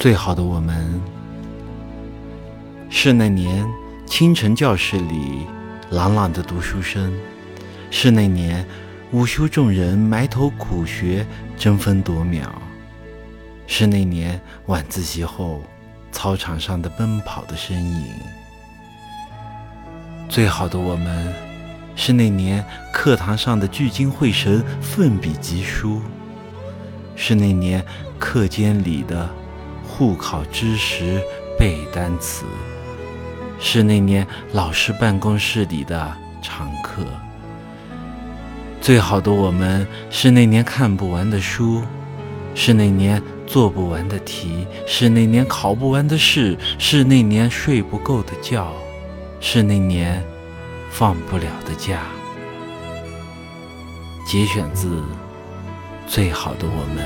最好的我们，是那年清晨教室里朗朗的读书声，是那年午休众人埋头苦学争分夺秒，是那年晚自习后操场上的奔跑的身影。最好的我们，是那年课堂上的聚精会神奋笔疾书，是那年课间里的互考知识背单词，是那年老师办公室里的常客。最好的我们，是那年看不完的书，是那年做不完的题，是那年考不完的试，是那年睡不够的觉。是那年放不了的假。节选自《最好的我们》。